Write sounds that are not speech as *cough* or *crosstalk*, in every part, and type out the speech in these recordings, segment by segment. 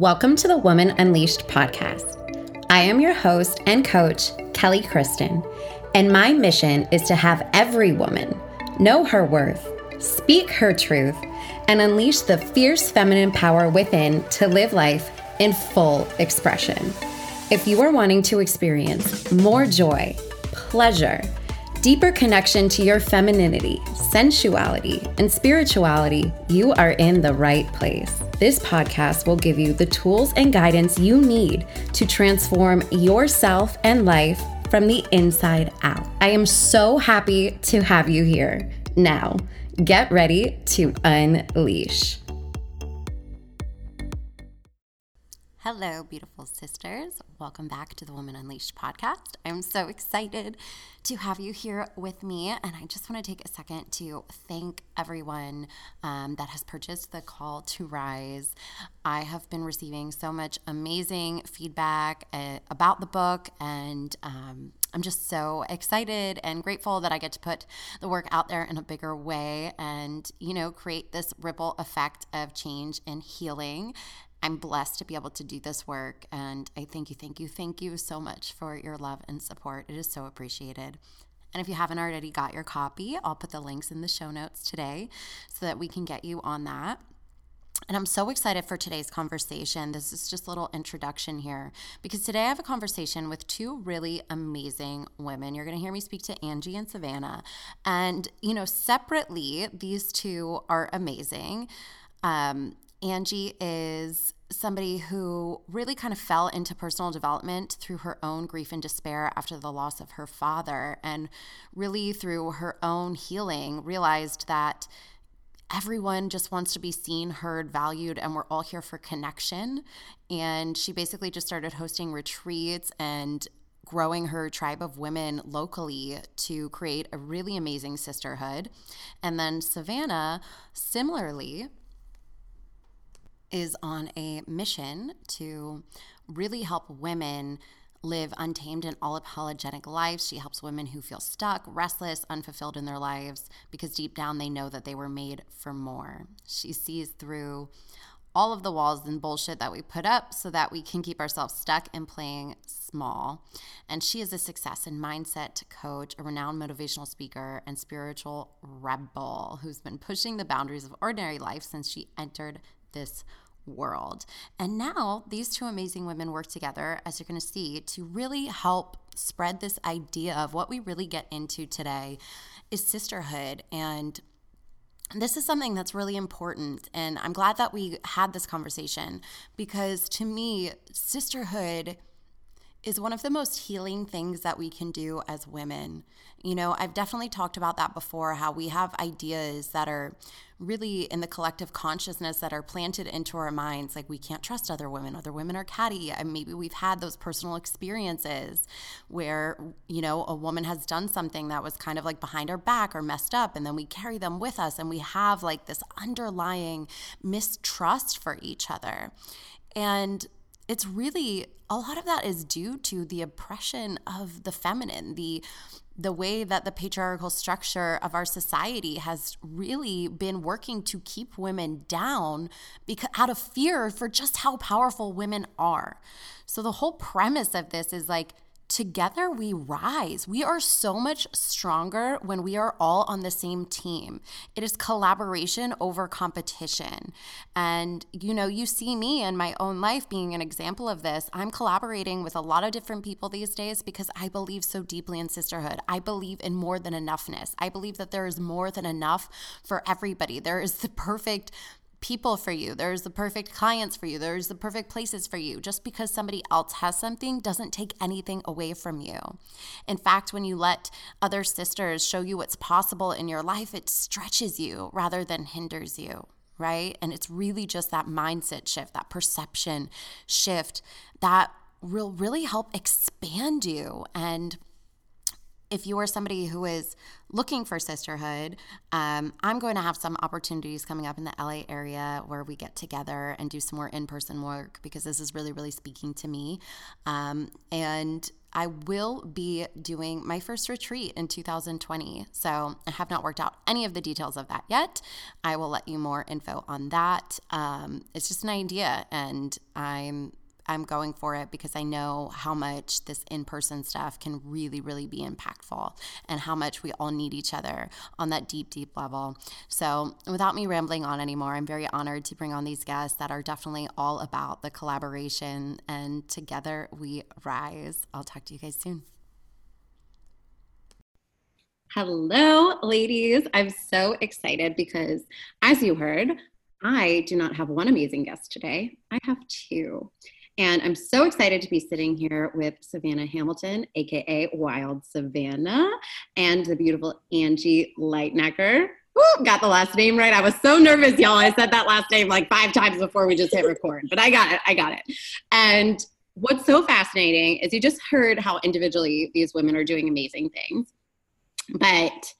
Welcome to the Woman Unleashed podcast. I am your host and coach, Kelly Kristen, and my mission is to have every woman know her worth, speak her truth, and unleash the fierce feminine power within to live life in full expression. If you are wanting to experience more joy, pleasure, deeper connection to your femininity, sensuality, and spirituality, you are in the right place. This podcast will give you the tools and guidance you need to transform yourself and life from the inside out. I am so happy to have you here. Now, get ready to unleash. Hello, beautiful sisters. Welcome back to the Woman Unleashed podcast. I'm so excited to have you here with me. And I just want to take a second to thank everyone um, that has purchased the Call to Rise. I have been receiving so much amazing feedback uh, about the book, and um, I'm just so excited and grateful that I get to put the work out there in a bigger way and, you know, create this ripple effect of change and healing. I'm blessed to be able to do this work. And I thank you, thank you, thank you so much for your love and support. It is so appreciated. And if you haven't already got your copy, I'll put the links in the show notes today so that we can get you on that. And I'm so excited for today's conversation. This is just a little introduction here because today I have a conversation with two really amazing women. You're going to hear me speak to Angie and Savannah. And, you know, separately, these two are amazing. Um, Angie is somebody who really kind of fell into personal development through her own grief and despair after the loss of her father, and really through her own healing, realized that everyone just wants to be seen, heard, valued, and we're all here for connection. And she basically just started hosting retreats and growing her tribe of women locally to create a really amazing sisterhood. And then Savannah, similarly, is on a mission to really help women live untamed and all apologetic lives. She helps women who feel stuck, restless, unfulfilled in their lives because deep down they know that they were made for more. She sees through all of the walls and bullshit that we put up so that we can keep ourselves stuck and playing small. And she is a success and mindset coach, a renowned motivational speaker, and spiritual rebel who's been pushing the boundaries of ordinary life since she entered this world. And now these two amazing women work together, as you're going to see, to really help spread this idea of what we really get into today is sisterhood and this is something that's really important and i'm glad that we had this conversation because to me sisterhood is one of the most healing things that we can do as women. You know, I've definitely talked about that before how we have ideas that are really in the collective consciousness that are planted into our minds like we can't trust other women. Other women are catty. And maybe we've had those personal experiences where you know a woman has done something that was kind of like behind our back or messed up and then we carry them with us and we have like this underlying mistrust for each other. And it's really a lot of that is due to the oppression of the feminine, the the way that the patriarchal structure of our society has really been working to keep women down because out of fear for just how powerful women are. So the whole premise of this is like together we rise. We are so much stronger when we are all on the same team. It is collaboration over competition. And, you know, you see me in my own life being an example of this. I'm collaborating with a lot of different people these days because I believe so deeply in sisterhood. I believe in more than enoughness. I believe that there is more than enough for everybody. There is the perfect people for you. There's the perfect clients for you. There's the perfect places for you. Just because somebody else has something doesn't take anything away from you. In fact, when you let other sisters show you what's possible in your life, it stretches you rather than hinders you, right? And it's really just that mindset shift, that perception shift that will really help expand you and if you are somebody who is looking for sisterhood, um, I'm going to have some opportunities coming up in the LA area where we get together and do some more in person work because this is really, really speaking to me. Um, and I will be doing my first retreat in 2020. So I have not worked out any of the details of that yet. I will let you more info on that. Um, it's just an idea, and I'm I'm going for it because I know how much this in person stuff can really, really be impactful and how much we all need each other on that deep, deep level. So, without me rambling on anymore, I'm very honored to bring on these guests that are definitely all about the collaboration and together we rise. I'll talk to you guys soon. Hello, ladies. I'm so excited because, as you heard, I do not have one amazing guest today. I have two. And I'm so excited to be sitting here with Savannah Hamilton, aka Wild Savannah, and the beautiful Angie Leitnaker. Woo, got the last name right. I was so nervous, y'all. I said that last name like five times before we just hit record, but I got it. I got it. And what's so fascinating is you just heard how individually these women are doing amazing things. But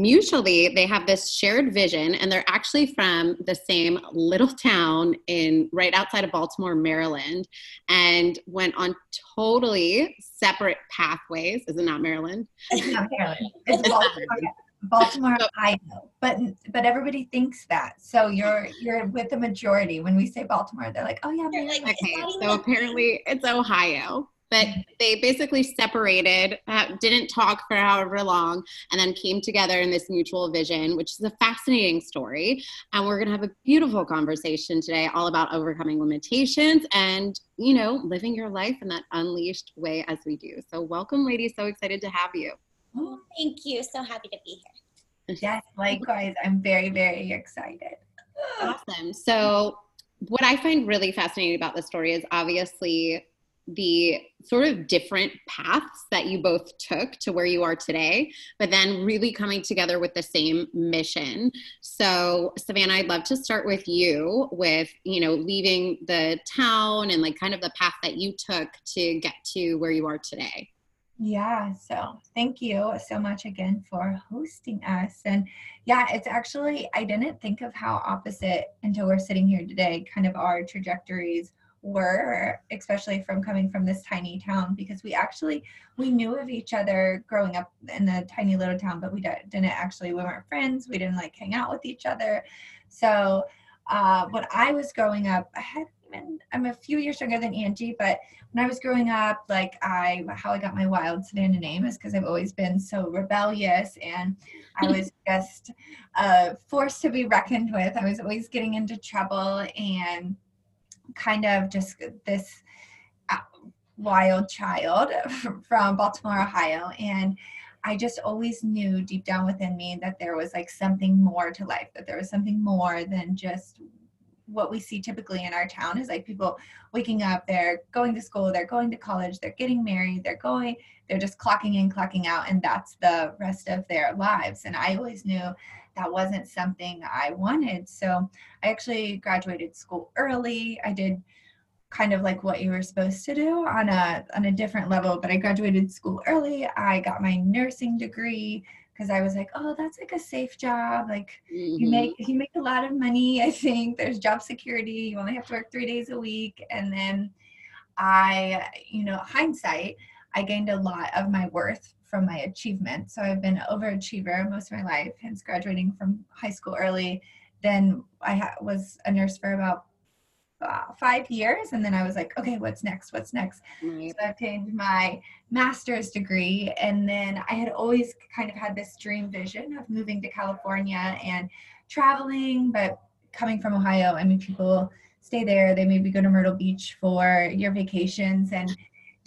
mutually they have this shared vision and they're actually from the same little town in right outside of baltimore maryland and went on totally separate pathways. Is it not maryland? It's not maryland. *laughs* It's baltimore, baltimore ohio but but everybody thinks that. So you're you're with the majority. When we say baltimore they're like oh yeah maryland. okay so apparently it's ohio but they basically separated, uh, didn't talk for however long, and then came together in this mutual vision, which is a fascinating story. And we're going to have a beautiful conversation today all about overcoming limitations and, you know, living your life in that unleashed way as we do. So, welcome, ladies. So excited to have you. Oh, thank you. So happy to be here. *laughs* Yes, likewise. I'm very, very excited. Awesome. So, what I find really fascinating about this story is obviously the sort of different paths that you both took to where you are today, but then really coming together with the same mission. So, Savannah, I'd love to start with you with, you know, leaving the town and like kind of the path that you took to get to where you are today. Yeah, so thank you so much again for hosting us. And yeah, it's actually, I didn't think of how opposite until we're sitting here today, kind of our trajectories were especially from coming from this tiny town because we actually we knew of each other growing up in the tiny little town but we didn't actually we weren't friends we didn't like hang out with each other. So uh, when i was growing up i had even i'm a few years younger than angie but when i was growing up like i how i got my wild savannah name is because i've always been so rebellious and i *laughs* was just uh, forced to be reckoned with. I was always getting into trouble and kind of just this uh, wild child *laughs* from Baltimore, Ohio. And I just always knew deep down within me that there was like something more to life, that there was something more than just what we see typically in our town is like people waking up, they're going to school, they're going to college, they're getting married, they're going, they're just clocking in, clocking out, and that's the rest of their lives. And I always knew that wasn't something I wanted. So I actually graduated school early. I did kind of like what you were supposed to do on a on a different level, but I graduated school early. I got my nursing degree because I was like, oh, that's like a safe job. Like mm-hmm. you make you make a lot of money. I think there's job security. You only have to work three days a week, and then I, you know, hindsight, I gained a lot of my worth from my achievement. So I've been an overachiever most of my life, hence graduating from high school early. Then I ha- was a nurse for about uh, five years, and then I was like, okay, what's next? What's next? So I obtained my master's degree, and then I had always kind of had this dream vision of moving to California and traveling, but coming from Ohio, I mean, people stay there. They maybe go to Myrtle Beach for your vacations, and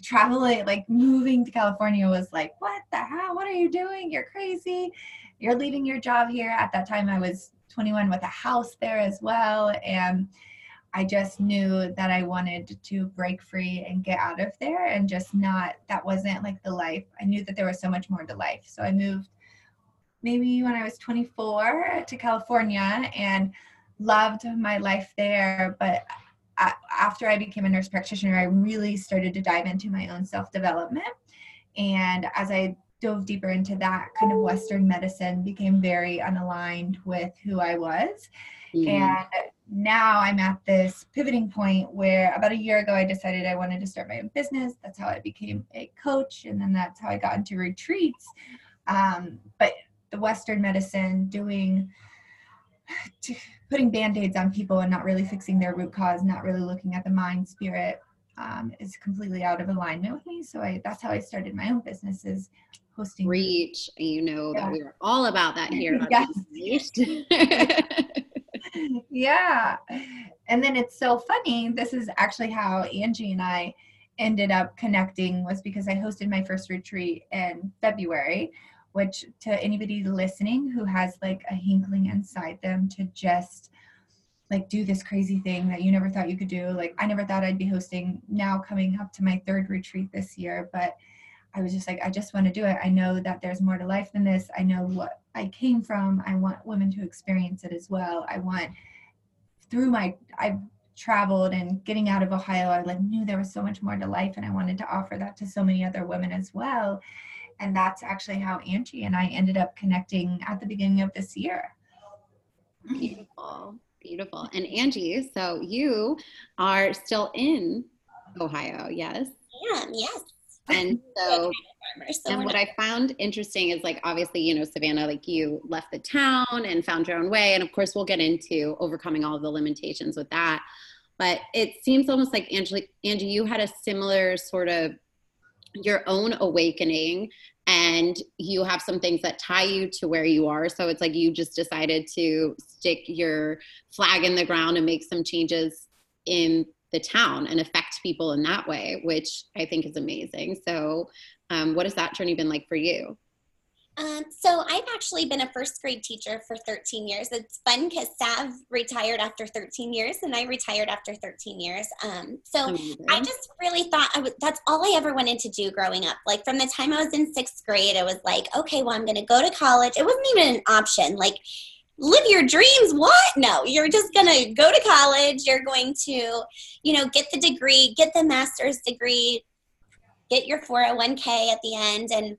traveling, like moving to California was like, what the hell? What are you doing? You're crazy. You're leaving your job here. At that time, I was 21 with a house there as well. And I just knew that I wanted to break free and get out of there and just not, that wasn't like the life. I knew that there was so much more to life. So I moved maybe when I was 24 to California and loved my life there. But after I became a nurse practitioner, I really started to dive into my own self development. And as I dove deeper into that kind of Western medicine, became very unaligned with who I was. Mm. And now I'm at this pivoting point where about a year ago I decided I wanted to start my own business. That's how I became a coach, and then that's how I got into retreats. Um, but the Western medicine, doing *sighs* putting band-aids on people and not really fixing their root cause, not really looking at the mind, spirit, um, is completely out of alignment with me. So I, that's how I started my own business is hosting. Reach, you know yeah. that we are all about that here. *laughs* yes. *laughs* *laughs* yeah. And then it's so funny. This is actually how Angie and I ended up connecting was because I hosted my first retreat in February, which to anybody listening who has like a hinkling inside them to just like do this crazy thing that you never thought you could do. Like I never thought I'd be hosting now coming up to my third retreat this year, but I was just like, I just want to do it. I know that there's more to life than this. I know what I came from. I want women to experience it as well. I want through my I've traveled and getting out of Ohio, I like knew there was so much more to life and I wanted to offer that to so many other women as well. And that's actually how Angie and I ended up connecting at the beginning of this year. Beautiful. Beautiful. And Angie, so you are still in Ohio, yes? Yeah, yes. And *laughs* so, and what I found interesting is like, obviously, you know, Savannah, like you left the town and found your own way. And of course, we'll get into overcoming all of the limitations with that. But it seems almost like Angie, Angie, you had a similar sort of your own awakening and you have some things that tie you to where you are. So it's like you just decided to stick your flag in the ground and make some changes in the town and affect people in that way, which I think is amazing. So, um, what has that journey been like for you? Um, so I've actually been a first grade teacher for 13 years. It's fun because Sav retired after 13 years and I retired after 13 years. Um, so Amazing. I just really thought I w- that's all I ever wanted to do growing up. Like from the time I was in sixth grade, it was like, okay, well, I'm going to go to college. It wasn't even an option. Like live your dreams. What? No you're just going to go to college. You're going to you know get the degree get the master's degree get your 401k at the end. And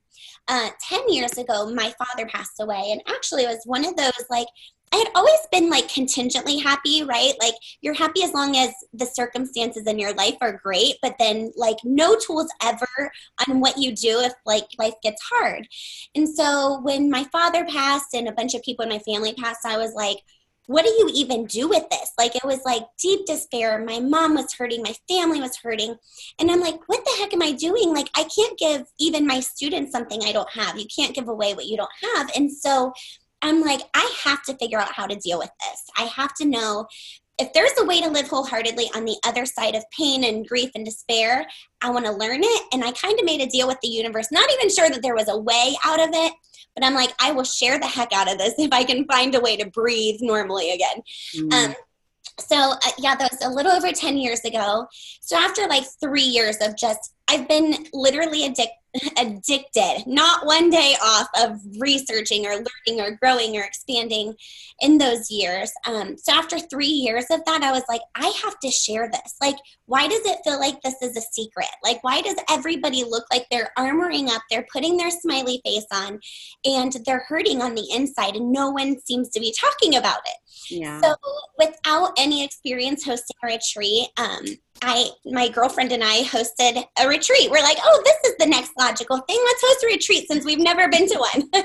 uh, 10 years ago my father passed away. And actually it was one of those like I had always been like contingently happy, right? Like you're happy as long as the circumstances in your life are great, but then like no tools ever on what you do if like life gets hard. And so when my father passed and a bunch of people in my family passed, I was like, what do you even do with this? Like it was like deep despair. My mom was hurting, my family was hurting. And I'm like, what the heck am I doing? Like I can't give even my students something I don't have. You can't give away what you don't have. And so I'm like, I have to figure out how to deal with this. I have to know if there's a way to live wholeheartedly on the other side of pain and grief and despair, I want to learn it. And I kind of made a deal with the universe, not even sure that there was a way out of it, but I'm like, I will share the heck out of this *laughs* if I can find a way to breathe normally again. Mm. Um, so uh, yeah that was a little over 10 years ago so after like three years of just i've been literally addicted addicted, not one day off of researching or learning or growing or expanding in those years. Um, so after three years of that, I was like, I have to share this. Like, why does it feel like this is a secret? Like, why does everybody look like they're armoring up, they're putting their smiley face on, and they're hurting on the inside, and no one seems to be talking about it? Yeah. So without any experience hosting a retreat, um, I my girlfriend and I hosted a retreat. We're like, oh, this is the next logical thing. Let's host a retreat since we've never been to one. *laughs*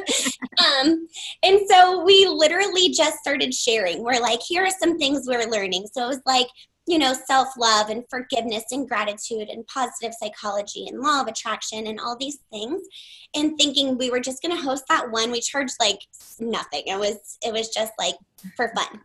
um, and so we literally just started sharing. We're like, here are some things we're learning. So it was like, you know, self love and forgiveness and gratitude and positive psychology and law of attraction and all these things. And thinking we were just going to host that one. We charged like nothing. It was it was just like for fun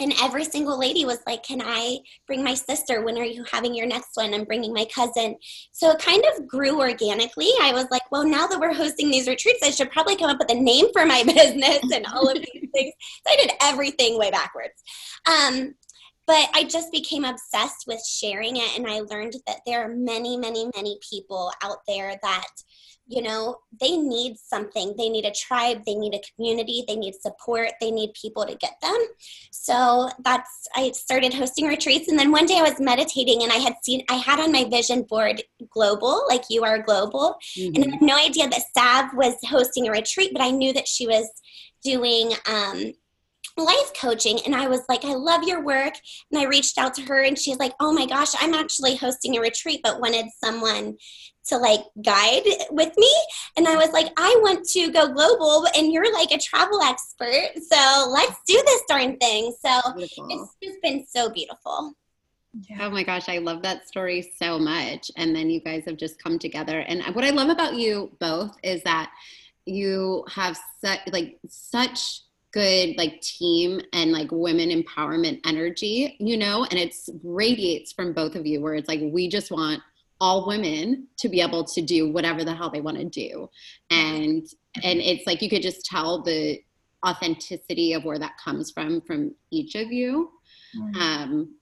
and every single lady was like can i bring my sister when are you having your next one i'm bringing my cousin so it kind of grew organically i was like well now that we're hosting these retreats i should probably come up with a name for my *laughs* business and all of these *laughs* things so i did everything way backwards um, but I just became obsessed with sharing it. And I learned that there are many, many, many people out there that you know, they need something. They need a tribe, they need a community, they need support, they need people to get them. So that's, I started hosting retreats. And then one day I was meditating and I had seen, I had on my vision board global, like you are global. Mm-hmm. And I had no idea that Sav was hosting a retreat, but I knew that she was doing, um, life coaching and I was like, I love your work. And I reached out to her and she's like, Oh my gosh, I'm actually hosting a retreat, but wanted someone to like guide with me. And I was like, I want to go global and you're like a travel expert. So let's do this darn thing. So beautiful. it's just been so beautiful. Yeah. Oh my gosh, I love that story so much. And then you guys have just come together. And what I love about you both is that you have such like such good like team and like women empowerment energy, you know, and it's radiates from both of you where it's like we just want all women to be able to do whatever the hell they want to do. And and it's like you could just tell the authenticity of where that comes from from each of you. Mm-hmm. um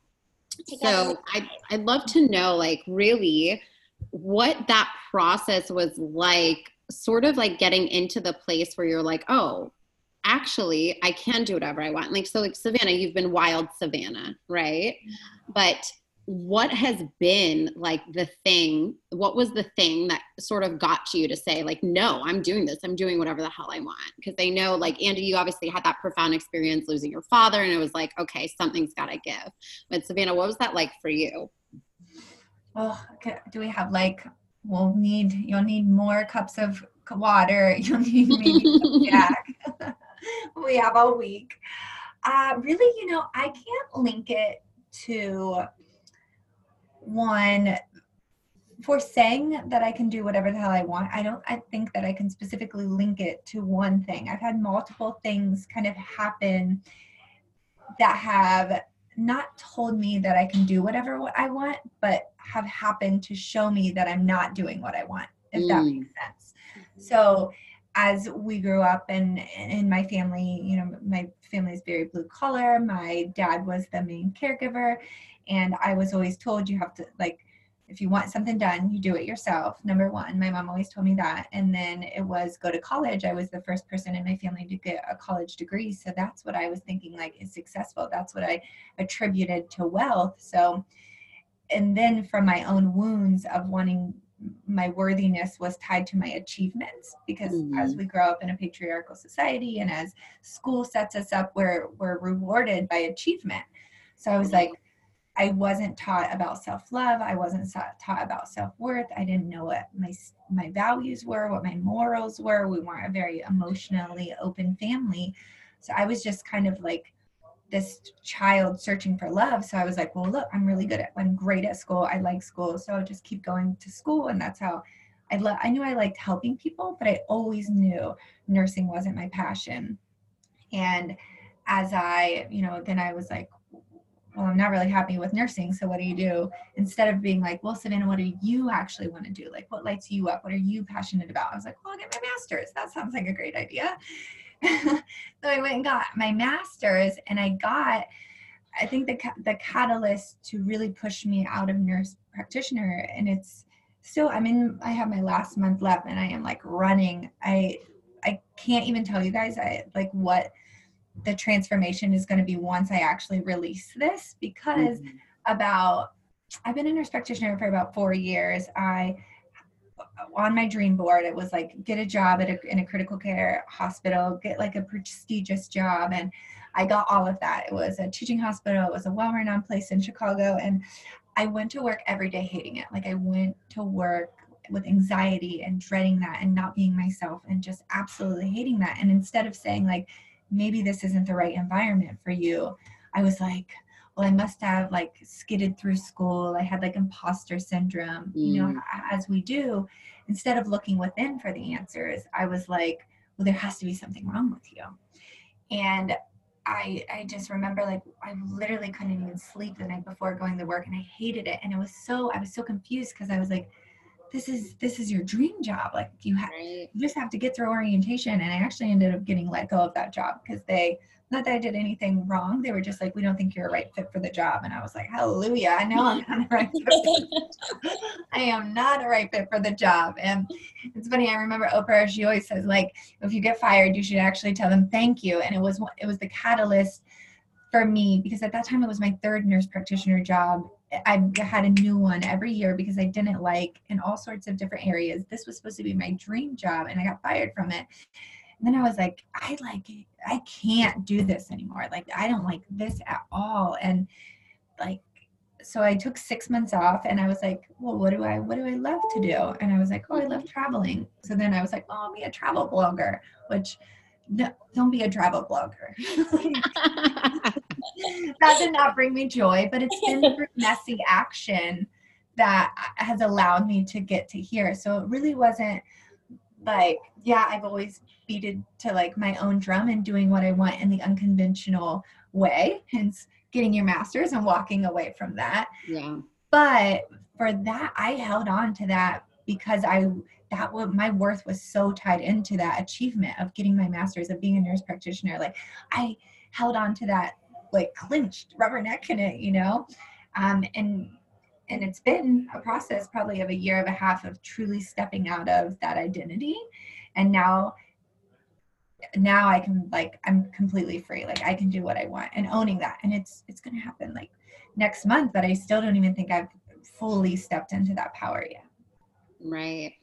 so i i'd love to know like really what that process was like sort of like getting into the place where you're like oh actually i can do whatever i want. Like so like savannah you've been wild savannah right? But what has been like the thing what was the thing that sort of got you to say like no i'm doing this. I'm doing whatever the hell i want. Because they know like andy you obviously had that profound experience losing your father and it was like okay something's got to give. But savannah what was that like for you? Oh okay. do we have like we'll need you'll need more cups of water. *laughs* You'll need maybe *laughs* back *laughs* we have a week uh really you know i can't link it to one for saying that I can do whatever the hell I want, I don't I think that I can specifically link it to one thing. I've had multiple things kind of happen that have not told me that I can do whatever I want, but have happened to show me that I'm not doing what I want, if mm. that makes sense. So as we grew up and in my family, you know, my family is very blue collar. My dad was the main caregiver and I was always told you have to like if you want something done, you do it yourself. Number one, my mom always told me that. And then it was go to college. I was the first person in my family to get a college degree. So that's what I was thinking like is successful. That's what I attributed to wealth. So, and then from my own wounds of wanting my worthiness was tied to my achievements because mm-hmm. as we grow up in a patriarchal society and as school sets us up, we're, we're rewarded by achievement. So I was like, I wasn't taught about self-love. I wasn't taught about self-worth. I didn't know what my my values were, what my morals were. We weren't a very emotionally open family. So I was just kind of like this child searching for love. So I was like, well, look, I'm really good at I'm great at school. I like school. So I just keep going to school and that's how I love I knew I liked helping people, but I always knew nursing wasn't my passion. And as I, you know, then I was like, well, I'm not really happy with nursing. So what do you do? Instead of being like, well, Savannah, what do you actually want to do? Like, what lights you up? What are you passionate about? I was like, well, I'll get my master's. That sounds like a great idea. So I went and got my master's and I got, I think the, the catalyst to really push me out of nurse practitioner. And it's still, I'm in, I have my last month left and I am like running. I, I can't even tell you guys I like what the transformation is going to be once I actually release this because mm-hmm. about I've been a nurse practitioner for about four years. I on my dream board it was like get a job at a, in a critical care hospital get like a prestigious job. And i got all of that. It was a teaching hospital it was a well-renowned place in chicago. And i went to work every day hating it. Like i went to work with anxiety and dreading that and not being myself and just absolutely hating that. And instead of saying like maybe this isn't the right environment for you i was like well i must have like skidded through school i had like imposter syndrome mm. you know mm. as we do instead of looking within for the answers i was like well there has to be something wrong with you and I I just remember like I literally couldn't even sleep the night before going to work and I hated it and it was so I was so confused because I was like this is this is your dream job. Like you have right. you just have to get through orientation. And i actually ended up getting let go of that job because they not that i did anything wrong. They were just like we don't think you're a right fit for the job. And i was like hallelujah. I know i'm not a right fit *laughs* *laughs* i am not a right fit for the job. And it's funny i remember oprah she always says like if you get fired you should actually tell them thank you. And it was it was the catalyst for me because at that time it was my third nurse practitioner job I had a new one every year because I didn't like in all sorts of different areas. This was supposed to be my dream job and I got fired from it. And then I was like, I like it. I can't do this anymore. Like I don't like this at all. And like so I took six months off and I was like, well, what do I what do I love to do? And I was like, oh, I love traveling. So then I was like, well, I'll be a travel blogger, which no, don't be a travel blogger. *laughs* *laughs* that did not bring me joy, but it's been *laughs* through messy action that has allowed me to get to here. So it really wasn't like, yeah, I've always beated to like my own drum and doing what I want in the unconventional way, hence getting your master's and walking away from that. Yeah. But for that, I held on to that because I that my worth was so tied into that achievement of getting my master's of being a nurse practitioner. Like I held on to that like clinched rubber neck in it, you know? Um, and and it's been a process probably of a year and a half of truly stepping out of that identity. And now now i can like i'm completely free. Like i can do what i want and owning that. And it's it's going to happen like next month but i still don't even think i've fully stepped into that power yet. Right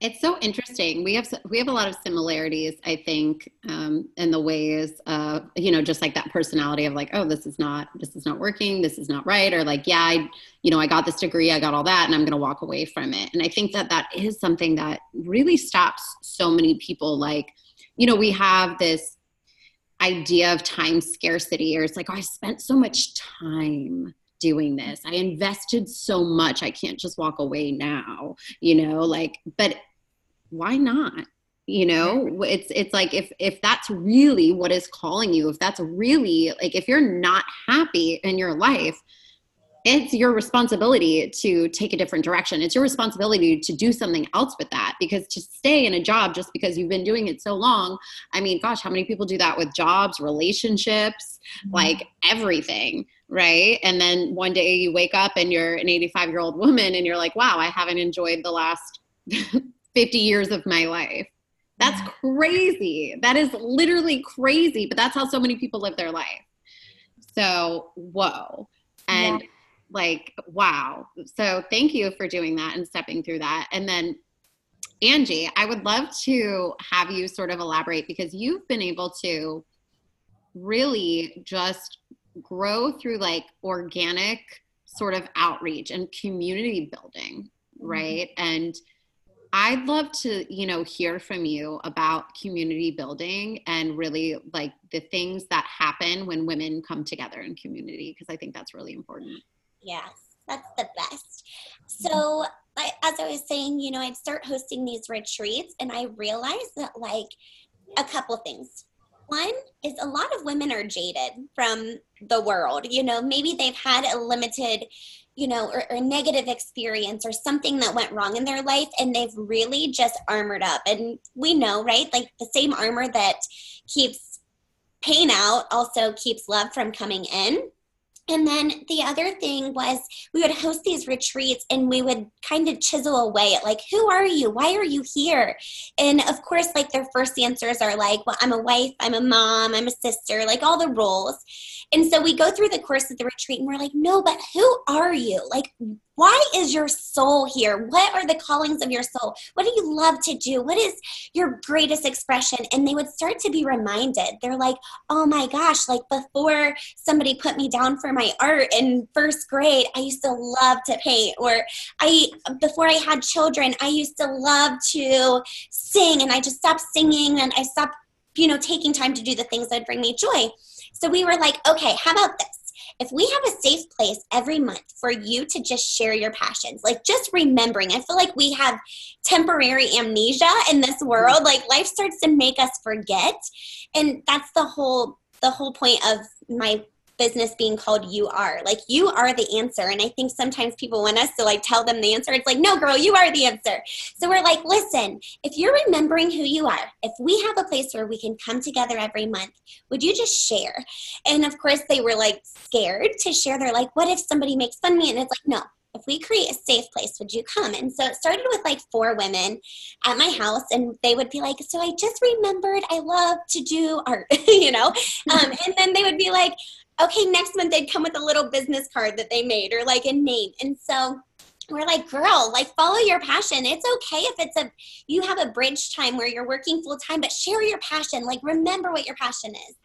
it's so interesting. We have we have a lot of similarities, I think, um, in the ways, uh, you know, just like that personality of like, oh, this is not this is not working, this is not right, or like, yeah, I, you know, I got this degree, I got all that, and I'm going to walk away from it. And I think that that is something that really stops so many people. Like, you know, we have this idea of time scarcity, or it's like, oh, I spent so much time doing this. I invested so much. I can't just walk away now, you know, like, but why not? You know, it's it's like if if that's really what is calling you, if that's really like if you're not happy in your life, it's your responsibility to take a different direction. It's your responsibility to do something else with that because to stay in a job just because you've been doing it so long, I mean, gosh, how many people do that with jobs, relationships, mm-hmm. like everything, right? And then one day you wake up and you're an 85 year old woman and you're like, wow, I haven't enjoyed the last 50 years of my life. That's crazy. That is literally crazy, but that's how so many people live their life. So, whoa. And yeah. like, wow. So, thank you for doing that and stepping through that. And then, Angie, I would love to have you sort of elaborate because you've been able to really just grow through like organic sort of outreach and community building, mm-hmm. right? Mm-hmm. And I'd love to, you know, hear from you about community building and really like the things that happen when women come together in community because I think that's really important. Yes, that's the best. Mm-hmm. So, I, as I was saying, you know, I'd start hosting these retreats and I realized that like a couple things. One is a lot of women are jaded from the world. You know, maybe they've had a limited you know, or, or, negative experience or something that went wrong in their life and they've really just armored up. And we know, right? Like the same armor that keeps pain out also keeps love from coming in. And then the other thing was we would host these retreats and we would kind of chisel away at like, who are you? Why are you here? And of course, like their first answers are like, well, I'm a wife, I'm a mom, I'm a sister, like all the roles. And so we go through the course of the retreat and we're like, no, but who are you? Like, why is your soul here? What are the callings of your soul? What do you love to do? What is your greatest expression? And they would start to be reminded. They're like, oh my gosh, like before somebody put me down for my art in first grade, I used to love to paint. Or I before I had children, I used to love to sing and I just stopped singing and I stopped, you know, taking time to do the things that bring me joy. So we were like, okay, how about this? If we have a safe place every month for you to just share your passions, like just remembering, I feel like we have temporary amnesia in this mm-hmm. world. Like life starts to make us forget. And that's the whole the whole point of my business being called you are. Like you are the answer. And i think sometimes people want us to like tell them the answer. It's like no girl you are the answer. So we're like listen if you're remembering who you are if we have a place where we can come together every month would you just share? And of course they were like scared to share. They're like what if somebody makes fun of me? And it's like no if we create a safe place, would you come? And so it started with like four women at my house, and they would be like, So I just remembered I love to do art, *laughs* you know? Um, and then they would be like, okay, next month they'd come with a little business card that they made or like a name. And so we're like, girl, like follow your passion. It's okay if it's a you have a bridge time where you're working full time, but share your passion. Like remember what your passion is.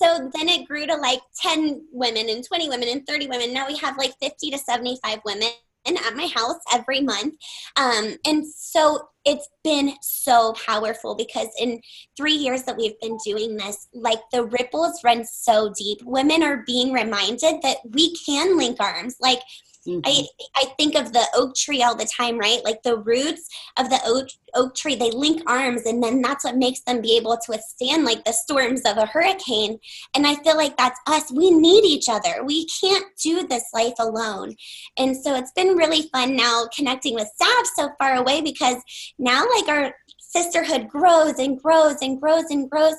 So then it grew to like 10 women and 20 women and 30 women. Now we have like 50 to 75 women at my house every month. Um, and so it's been so powerful because in three years that we've been doing this, like the ripples run so deep. Women are being reminded that we can link arms. Like Mm-hmm. I, I think of the oak tree all the time, right? Like the roots of the oak, oak tree, they link arms, and then that's what makes them be able to withstand like the storms of a hurricane. And I feel like that's us. We need each other. We can't do this life alone. And so it's been really fun now connecting with Sav so far away because now like our sisterhood grows and grows and grows and grows.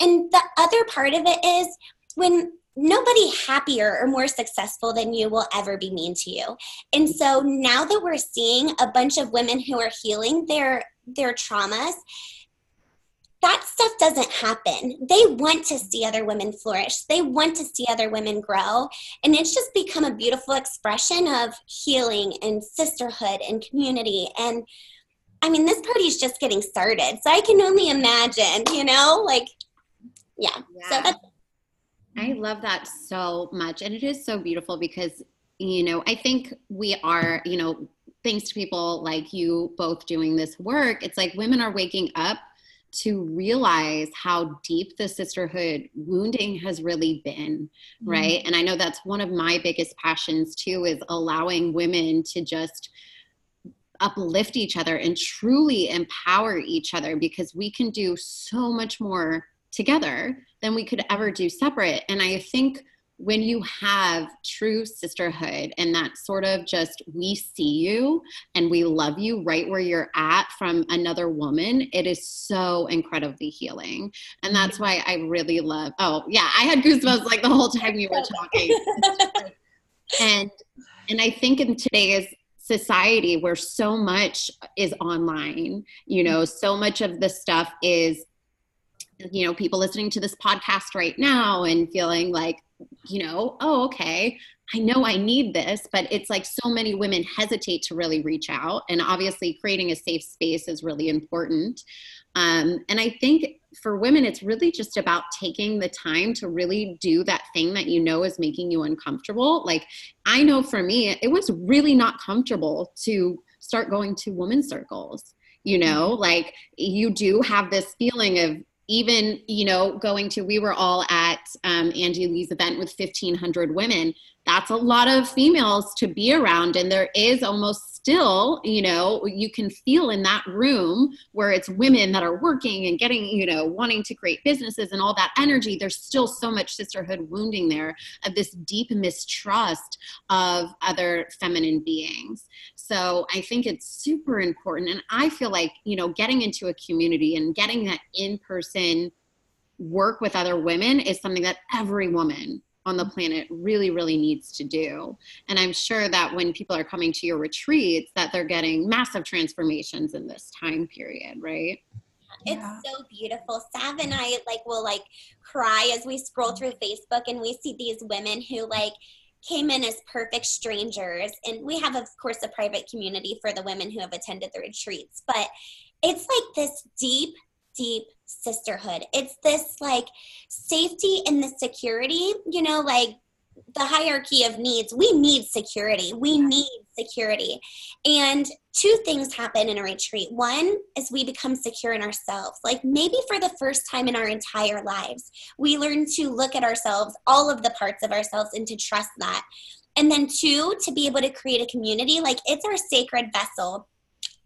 And the other part of it is when nobody happier or more successful than you will ever be mean to you. And so now that we're seeing a bunch of women who are healing their their traumas, that stuff doesn't happen. They want to see other women flourish. They want to see other women grow. And it's just become a beautiful expression of healing and sisterhood and community. And I mean, this party is just getting started. So I can only imagine, you know, like, yeah. yeah. So that's I love that so much. And it is so beautiful because, you know, I think we are, you know, thanks to people like you both doing this work, it's like women are waking up to realize how deep the sisterhood wounding has really been, mm-hmm. right? And I know that's one of my biggest passions too is allowing women to just uplift each other and truly empower each other because we can do so much more together than we could ever do separate. And I think when you have true sisterhood and that sort of just we see you and we love you right where you're at from another woman it is so incredibly healing. And mm-hmm. that's why i really love oh yeah i had goosebumps like the whole time you were *laughs* talking. And and i think in today's society where so much is online you know mm-hmm. so much of the stuff is you know people listening to this podcast right now and feeling like you know oh okay i know i need this but it's like so many women hesitate to really reach out. And obviously creating a safe space is really important. Um, and i think for women it's really just about taking the time to really do that thing that you know is making you uncomfortable. Like i know for me it was really not comfortable to start going to women circles you know? Mm-hmm. like you do have this feeling of even you know going to we were all at um, angie lee's event with 1500 women that's a lot of females to be around and there is almost still you know you can feel in that room where it's women that are working and getting you know wanting to create businesses and all that energy there's still so much sisterhood wounding there of this deep mistrust of other feminine beings. So i think it's super important and i feel like you know getting into a community and getting that in person work with other women is something that every woman on the planet really really needs to do. And i'm sure that when people are coming to your retreats that they're getting massive transformations in this time period right? It's yeah. so beautiful. Sav and i like will like cry as we scroll through facebook and we see these women who like came in as perfect strangers. And we have of course a private community for the women who have attended the retreats. But it's like this deep deep sisterhood. It's this like safety and the security, you know, like the hierarchy of needs. We need security. We need security. And two things happen in a retreat. One is we become secure in ourselves. Like maybe for the first time in our entire lives, we learn to look at ourselves, all of the parts of ourselves, and to trust that. And then two, to be able to create a community, like it's our sacred vessel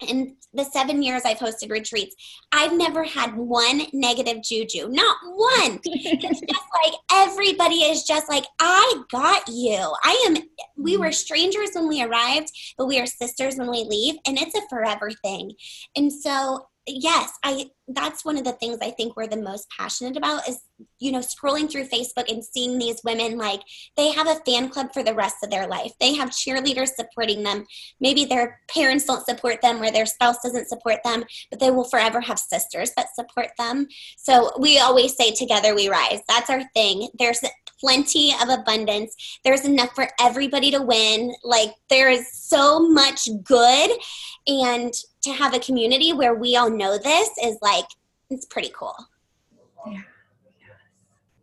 in the seven years I've hosted retreats, I've never had one negative juju, not one. *laughs* it's just like everybody is just like, I got you. I am, we were mm. strangers when we arrived, but we are sisters when we leave, and it's a forever thing. And so yes i that's one of the things i think we're the most passionate about is you know scrolling through facebook and seeing these women like they have a fan club for the rest of their life. They have cheerleaders supporting them. Maybe their parents don't support them or their spouse doesn't support them but they will forever have sisters that support them. So we always say together we rise. That's our thing. There's plenty of abundance. There's enough for everybody to win. Like there is so much good and to have a community where we all know this is like it's pretty cool. Yeah.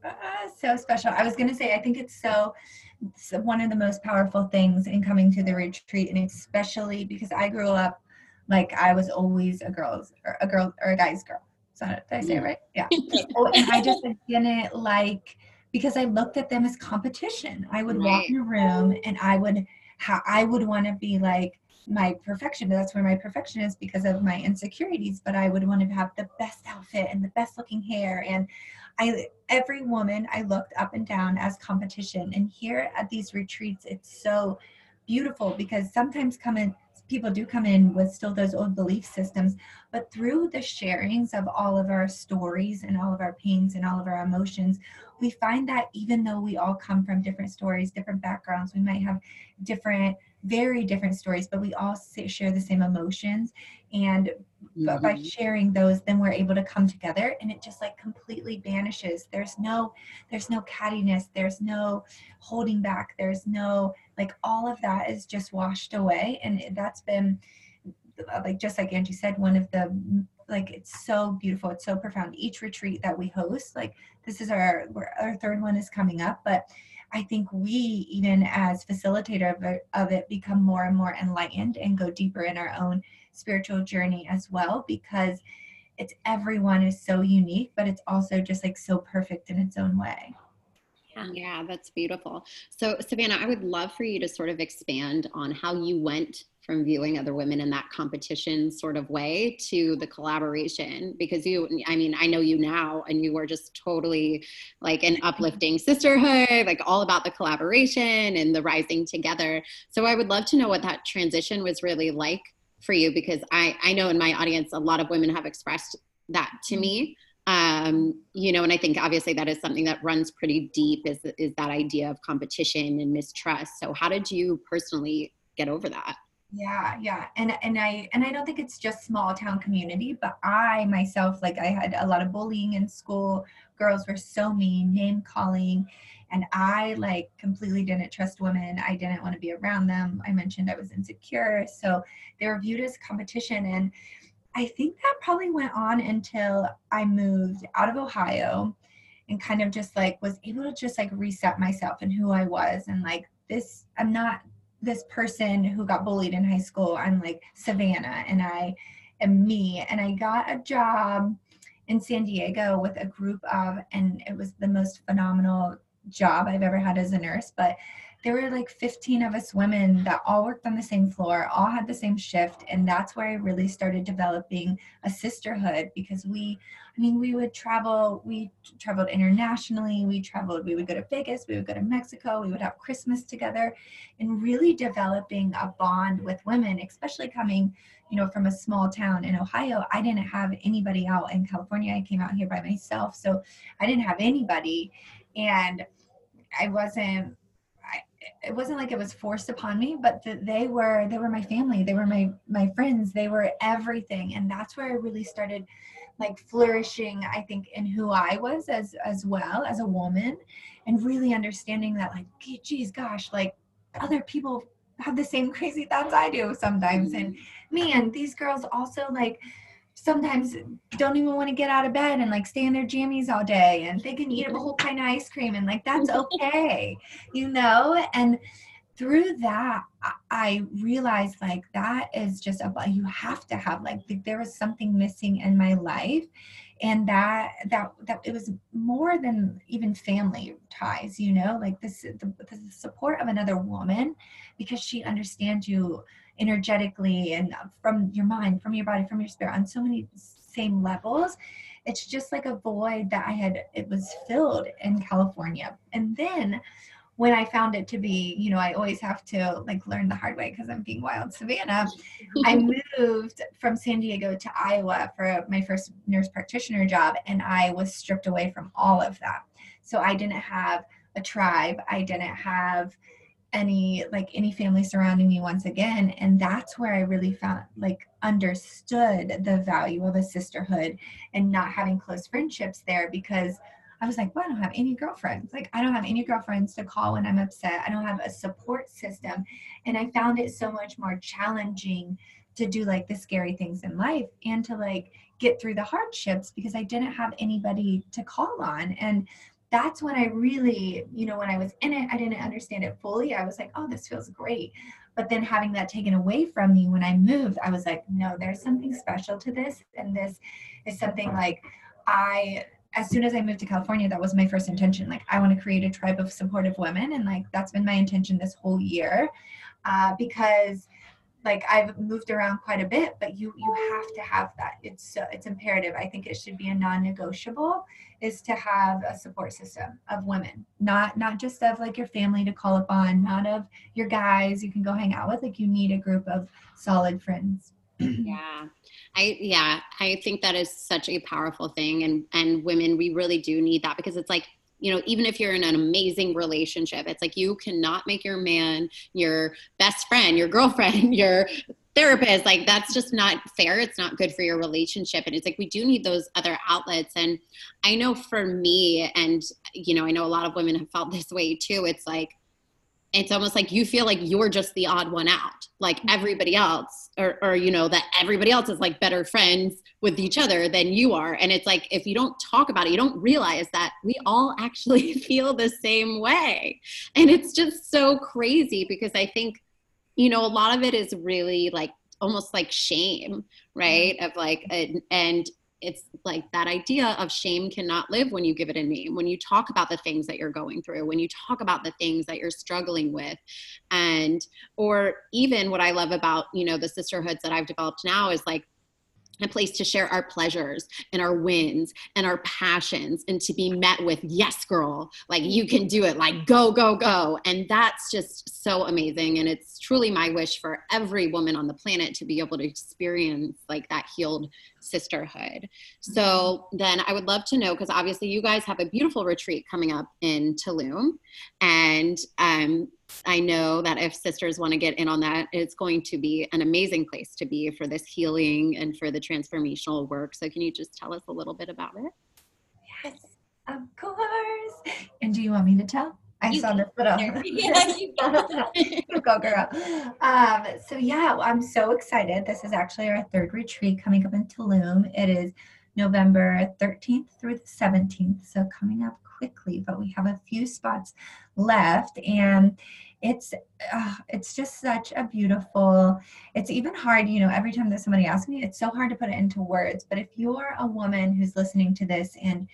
Uh, so special. I was going to say i think it's so it's one of the most powerful things in coming to the retreat and especially because i grew up like i was always a girl's or a girl or a guy's girl. So did i say it right? Yeah. Oh, and i just didn't like because i looked at them as competition. I would right. walk in a room and i would how i would want to be like my perfection. That's where my perfection is because of my insecurities. But I would want to have the best outfit and the best looking hair. And I, every woman I looked up and down as competition. And here at these retreats, it's so beautiful because sometimes come in, people do come in with still those old belief systems, but through the sharings of all of our stories and all of our pains and all of our emotions, we find that even though we all come from different stories, different backgrounds, we might have different very different stories, but we all share the same emotions. And mm-hmm. by sharing those, then we're able to come together and it just like completely vanishes. There's no, there's no cattiness. There's no holding back. There's no, like all of that is just washed away. And that's been like, just like Angie said, one of the like it's so beautiful it's so profound each retreat that we host like this is our our third one is coming up but I think we, even as facilitator of it, of it, become more and more enlightened and go deeper in our own spiritual journey as well because it's everyone is so unique, but it's also just like so perfect in its own way. Yeah, that's beautiful. So, Savannah, I would love for you to sort of expand on how you went from viewing other women in that competition sort of way to the collaboration because you i mean i know you now and you were just totally like an uplifting sisterhood like all about the collaboration and the rising together. So i would love to know what that transition was really like for you because i i know in my audience a lot of women have expressed that to mm-hmm. me um, you know, and I think obviously that is something that runs pretty deep is, is that idea of competition and mistrust. So how did you personally get over that? yeah yeah. And and i and i don't think it's just small town community but i myself like i had a lot of bullying in school. Girls were so mean name calling. And i like completely didn't trust women. I didn't want to be around them. I mentioned i was insecure. So they were viewed as competition. And i think that probably went on until i moved out of ohio and kind of just like was able to just like reset myself and who i was and like this i'm not this person who got bullied in high school. I'm like Savannah and I am me. And I got a job in San Diego with a group of, and it was the most phenomenal job I've ever had as a nurse. But there were like 15 of us women that all worked on the same floor, all had the same shift. And that's where I really started developing a sisterhood because we, I mean, we would travel, we traveled internationally, we traveled, we would go to Vegas, we would go to Mexico, we would have Christmas together, and really developing a bond with women, especially coming, you know, from a small town in Ohio. I didn't have anybody out in California. I came out here by myself. So I didn't have anybody. And I wasn't it wasn't like it was forced upon me but that they were they were my family. They were my my friends. They were everything. And that's where i really started like flourishing i think in who i was as as well as a woman and really understanding that like geez gosh like other people have the same *laughs* crazy thoughts i do sometimes. And mm-hmm. man these girls also like sometimes don't even want to get out of bed and like stay in their jammies all day and they can eat a whole pint of ice cream and like that's *laughs* okay you know? And through that i realized like that is just about you have to have like there was something missing in my life and that that that it was more than even family ties you know? Like this the, the support of another woman because she understands you energetically and from your mind, from your body, from your spirit on so many same levels. It's just like a void that I had, it was filled in California. And then when I found it to be, you know, I always have to like learn the hard way because I'm being wild Savannah. I *laughs* moved from San Diego to Iowa for my first nurse practitioner job, and I was stripped away from all of that. So I didn't have a tribe. I didn't have any like any family surrounding me once again and that's where i really found like understood the value of a sisterhood and not having close friendships there because i was like well i don't have any girlfriends. Like i don't have any girlfriends to call when i'm upset. I don't have a support system. And i found it so much more challenging to do like the scary things in life and to like get through the hardships because i didn't have anybody to call on. And that's when I really, you know, when I was in it, I didn't understand it fully. I was like, oh, this feels great. But then having that taken away from me when I moved, I was like, no, there's something special to this. And this is something like I, as soon as I moved to California, that was my first intention. Like, I want to create a tribe of supportive women. And like, that's been my intention this whole year uh, because like I've moved around quite a bit, but you you have to have that. It's uh, it's imperative. I think it should be a non-negotiable is to have a support system of women, not not just of like your family to call upon, not of your guys you can go hang out with. Like you need a group of solid friends. *clears throat* yeah. I yeah, I think that is such a powerful thing and and women we really do need that because it's like you know, even if you're in an amazing relationship, it's like you cannot make your man your best friend, your girlfriend, *laughs* your therapist. Like that's just not fair. It's not good for your relationship. And it's like we do need those other outlets. And I know for me, and you know, I know a lot of women have felt this way too. It's like it's almost like you feel like you're just the odd one out like mm-hmm. everybody else or, or you know that everybody else is like better friends with each other than you are and it's like if you don't talk about it you don't realize that we all *laughs* actually *laughs* feel the same way and it's just so crazy because i think you know a lot of it is really like almost like shame right mm-hmm. of like and it's like that idea of shame cannot live when you give it a name. When you talk about the things that you're going through when you talk about the things that you're struggling with. And or even what i love about you know the sisterhoods that i've developed now is like a place to share our pleasures and our wins and our passions and to be met with yes girl like you can do it. Like go go go. And that's just so amazing. And it's truly my wish for every woman on the planet to be able to experience like that healed sisterhood so then i would love to know because obviously you guys have a beautiful retreat coming up in tulum and um, I know that if sisters want to get in on that, it's going to be an amazing place to be for this healing and for the transformational work. So, can you just tell us a little bit about it? Yes, of course. *laughs* And do you want me to tell? I you saw this, *laughs* but *laughs* yeah, you *laughs* go, girl. Um, so yeah, I'm so excited. This is actually our third retreat coming up in Tulum. It is November 13th through the 17th, so coming up quickly, but we have a few spots left and it's uh, it's just such a beautiful it's even hard you know every time that somebody asks me it's so hard to put it into words but if you're a woman who's listening to this and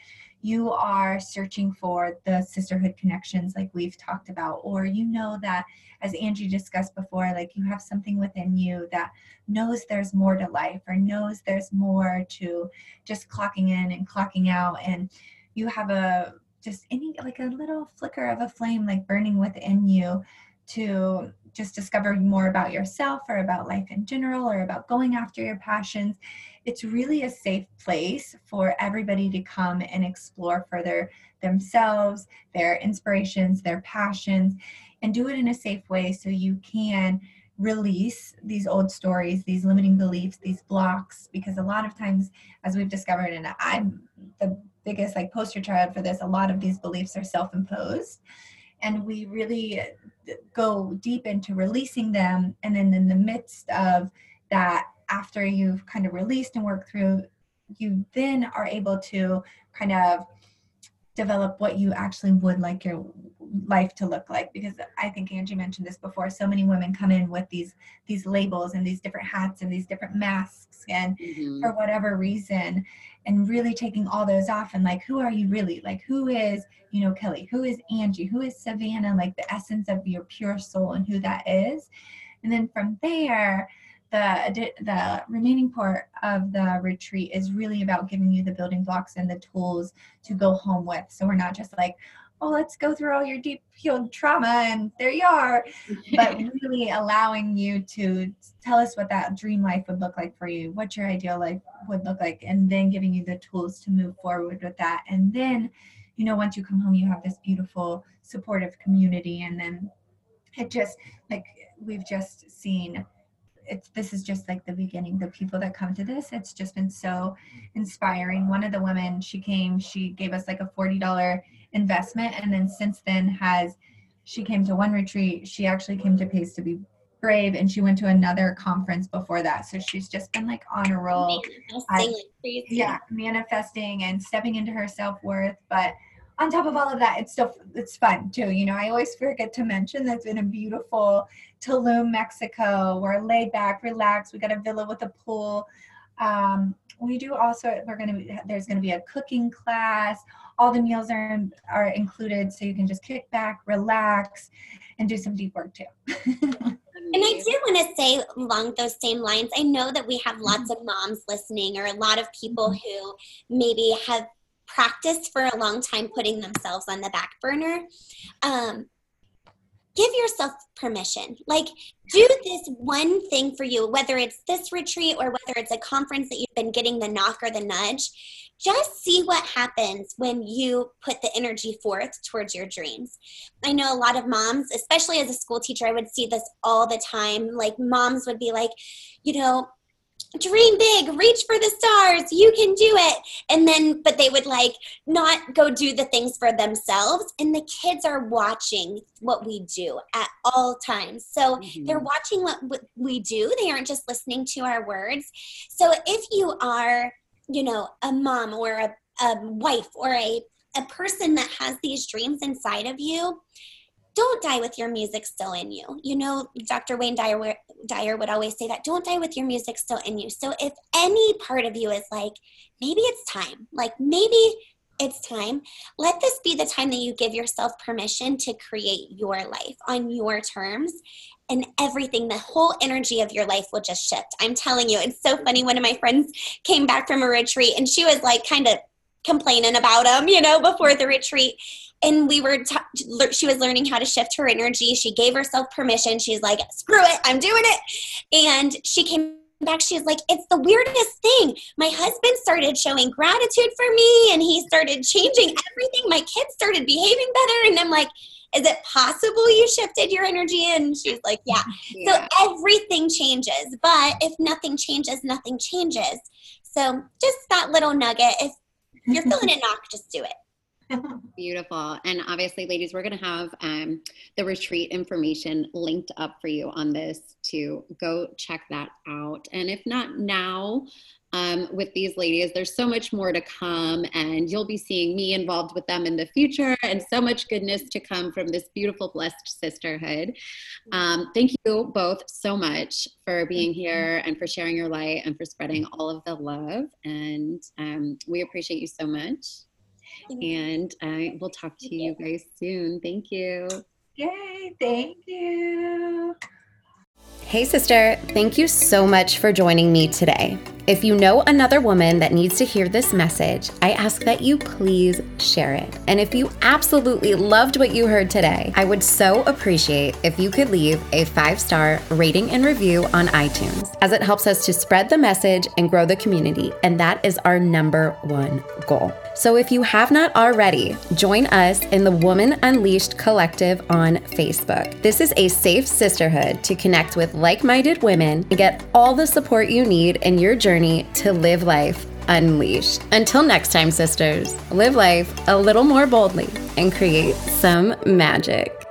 you are searching for the sisterhood connections like we've talked about or you know that as angie discussed before like you have something within you that knows there's more to life or knows there's more to just clocking in and clocking out and you have a just any like a little flicker of a flame like burning within you to just discover more about yourself or about life in general or about going after your passions it's really a safe place for everybody to come and explore further themselves their inspirations their passions and do it in a safe way so you can release these old stories these limiting beliefs these blocks because a lot of times as we've discovered and i'm the biggest like poster child for this a lot of these beliefs are self-imposed and we really uh, go deep into releasing them and then in the midst of that after you've kind of released and worked through you then are able to kind of develop what you actually would like your life to look like. Because i think angie mentioned this before so many women come in with these these labels and these different hats and these different masks and mm-hmm. for whatever reason and really taking all those off and like who are you really? Like who is you know kelly? Who is angie? Who is savannah? Like the essence of your pure soul and who that is. And then from there, the the remaining part of the retreat is really about giving you the building blocks and the tools to go home with. So we're not just like, oh, let's go through all your deep healed trauma and there you are, but *laughs* really allowing you to tell us what that dream life would look like for you, what your ideal life would look like, and then giving you the tools to move forward with that. And then, you know, once you come home, you have this beautiful supportive community, and then it just like we've just seen it's this is just like the beginning the people that come to this. It's just been so inspiring. One of the women she came she gave us like a $40 investment and then since then has she came to one retreat. She actually came to pace to Be Brave and she went to another conference before that. So she's just been like on a roll. Manifesting yeah manifesting and stepping into her self-worth but on top of all of that, it's still it's fun too. You know, I always forget to mention that's been a beautiful Tulum, Mexico. We're laid back, relaxed. We got a villa with a pool. Um, we do also. We're gonna. Be, there's gonna be a cooking class. All the meals are are included, so you can just kick back, relax, and do some deep work too. And I do want to say along those same lines, I know that we have lots of moms listening or a lot of people mm-hmm. who maybe have practiced for a long time putting themselves on the back burner um, give yourself permission like do this one thing for you whether it's this retreat or whether it's a conference that you've been getting the knock or the nudge just see what happens when you put the energy forth towards your dreams. I know a lot of moms, especially as a school teacher, I would see this all the time. Like, moms would be like, you know, dream big reach for the stars you can do it. And then but they would like not go do the things for themselves. And the kids are watching what we do at all times. So mm-hmm. they're watching what, we do. They aren't just listening to our words. So if you are you know a mom or a, a wife or a a person that has these dreams inside of you don't die with your music still in you. You know, Dr. Wayne Dyer, Dyer would always say that don't die with your music still in you. So if any part of you is like, maybe it's time, like maybe it's time, let this be the time that you give yourself permission to create your life on your terms. And everything, the whole energy of your life will just shift. I'm telling you, it's so funny. One of my friends came back from a retreat and she was like kind of complaining about him, you know, before the retreat and we were t- she was learning how to shift her energy. She gave herself permission. She's like screw it i'm doing it. And she came back. She's like it's the weirdest thing. My husband started showing gratitude for me and he started changing everything. My kids started behaving better. And i'm like is it possible you shifted your energy? And she's like yeah. yeah. so everything changes but if nothing changes nothing changes. So just that little nugget if you're feeling a *laughs* knock just do it *laughs* Beautiful. And obviously, ladies, we're going to have um, the retreat information linked up for you on this to go check that out. And if not now, um, with these ladies, there's so much more to come, and you'll be seeing me involved with them in the future, and so much goodness to come from this beautiful, blessed sisterhood. Um, thank you both so much for being here and for sharing your light and for spreading all of the love. And um, we appreciate you so much. And I will talk to you guys soon. Thank you. Yay, thank you. Hey, sister, thank you so much for joining me today. If you know another woman that needs to hear this message, I ask that you please share it. And if you absolutely loved what you heard today, I would so appreciate if you could leave a five star rating and review on iTunes, as it helps us to spread the message and grow the community. And that is our number one goal. So if you have not already, join us in the Woman Unleashed Collective on Facebook. This is a safe sisterhood to connect with like minded women and get all the support you need in your journey journey to live life unleashed. Until next time, sisters, live life a little more boldly and create some magic.